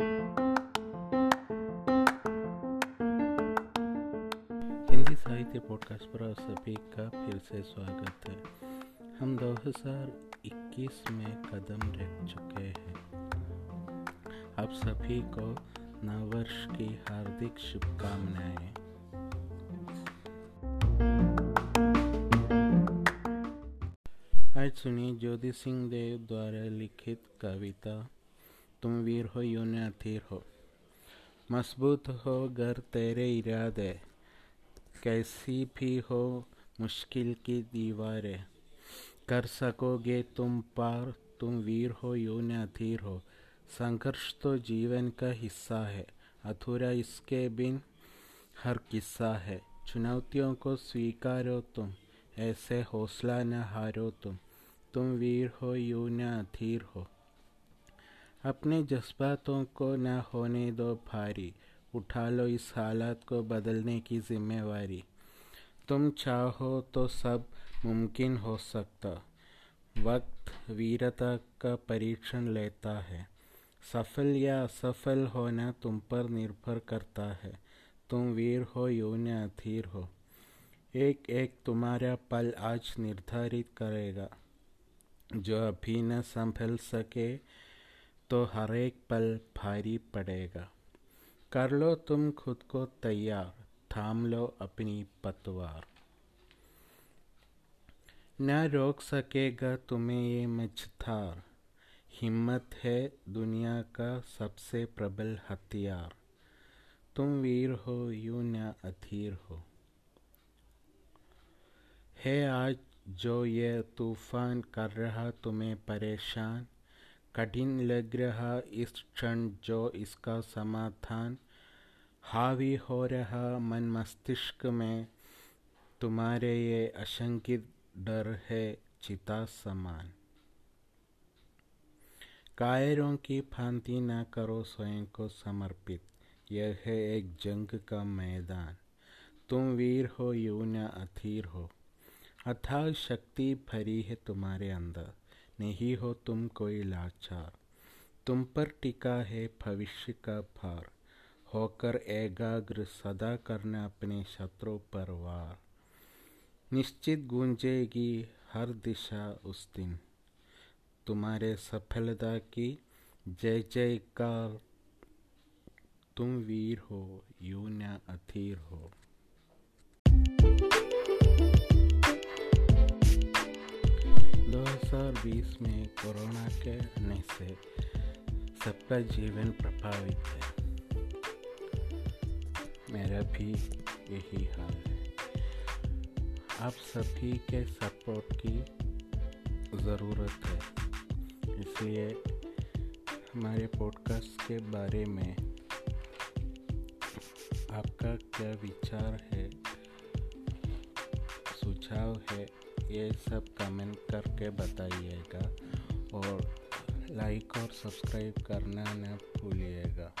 हिंदी साहित्य पॉडकास्ट पर आप सभी का फिर से स्वागत है। हम 2021 में कदम रख चुके हैं। आप सभी को नववर्ष की हार्दिक शुभकामनाएँ। आज सुनिए ज्योति सिंह देव द्वारा लिखित कविता तुम वीर हो यूँ न अधीर हो। मज़बूत हो, घर तेरे इरादे। कैसी भी हो, मुश्किल की दीवारें। कर सकोगे तुम पार, तुम वीर हो यू न अधीर हो। संघर्ष तो जीवन का हिस्सा है, अधूरा इसके बिन हर किस्सा है। चुनौतियों को स्वीकारो तुम, ऐसे हौसला न हारो तुम। तुम वीर हो यू न अधीर हो। अपने जज्बातों को न होने दो भारी। उठा लो इस हालात को बदलने की जिम्मेवारी। तुम चाहो तो सब मुमकिन हो सकता। वक्त वीरता का परीक्षण लेता है। सफल या असफल होना तुम पर निर्भर करता है। तुम वीर हो, यू न अधीर हो। एक एक तुम्हारा पल आज निर्धारित करेगा। जो अभी न संभल सके तो हर एक पल भारी पड़ेगा। कर लो तुम खुद को तैयार, थाम लो अपनी पतवार। न रोक सकेगा तुम्हें ये मझधार। हिम्मत है दुनिया का सबसे प्रबल हथियार। तुम वीर हो, यू न अधीर हो। है आज जो ये तूफ़ान कर रहा, तुम्हें परेशान। कठिन लग रहा इस क्षण जो इसका समाधान। हावी हो रहा मन मस्तिष्क में, तुम्हारे ये अशंकित डर है चिता समान। कायरों की फांति न करो स्वयं को समर्पित, यह है एक जंग का मैदान। तुम वीर हो, यू न अधीर हो। अथाह शक्ति भरी है तुम्हारे अंदर। नहीं हो तुम कोई लाचार। तुम पर टिका है भविष्य का भार। होकर एकाग्र सदा करना अपने शत्रु पर वार। निश्चित गूंजेगी हर दिशा उस दिन। तुम्हारे सफलता की जय जयकार। तुम वीर हो, यू न अधीर हो। 2020 में कोरोना के आने से सबका जीवन प्रभावित है। मेरा भी यही हाल है। आप सभी के सपोर्ट की ज़रूरत है। इसलिए हमारे पॉडकास्ट के बारे में आपका क्या विचार है, सुझाव है ये सब कमेंट करके बताइएगा और लाइक और सब्सक्राइब करना न भूलिएगा।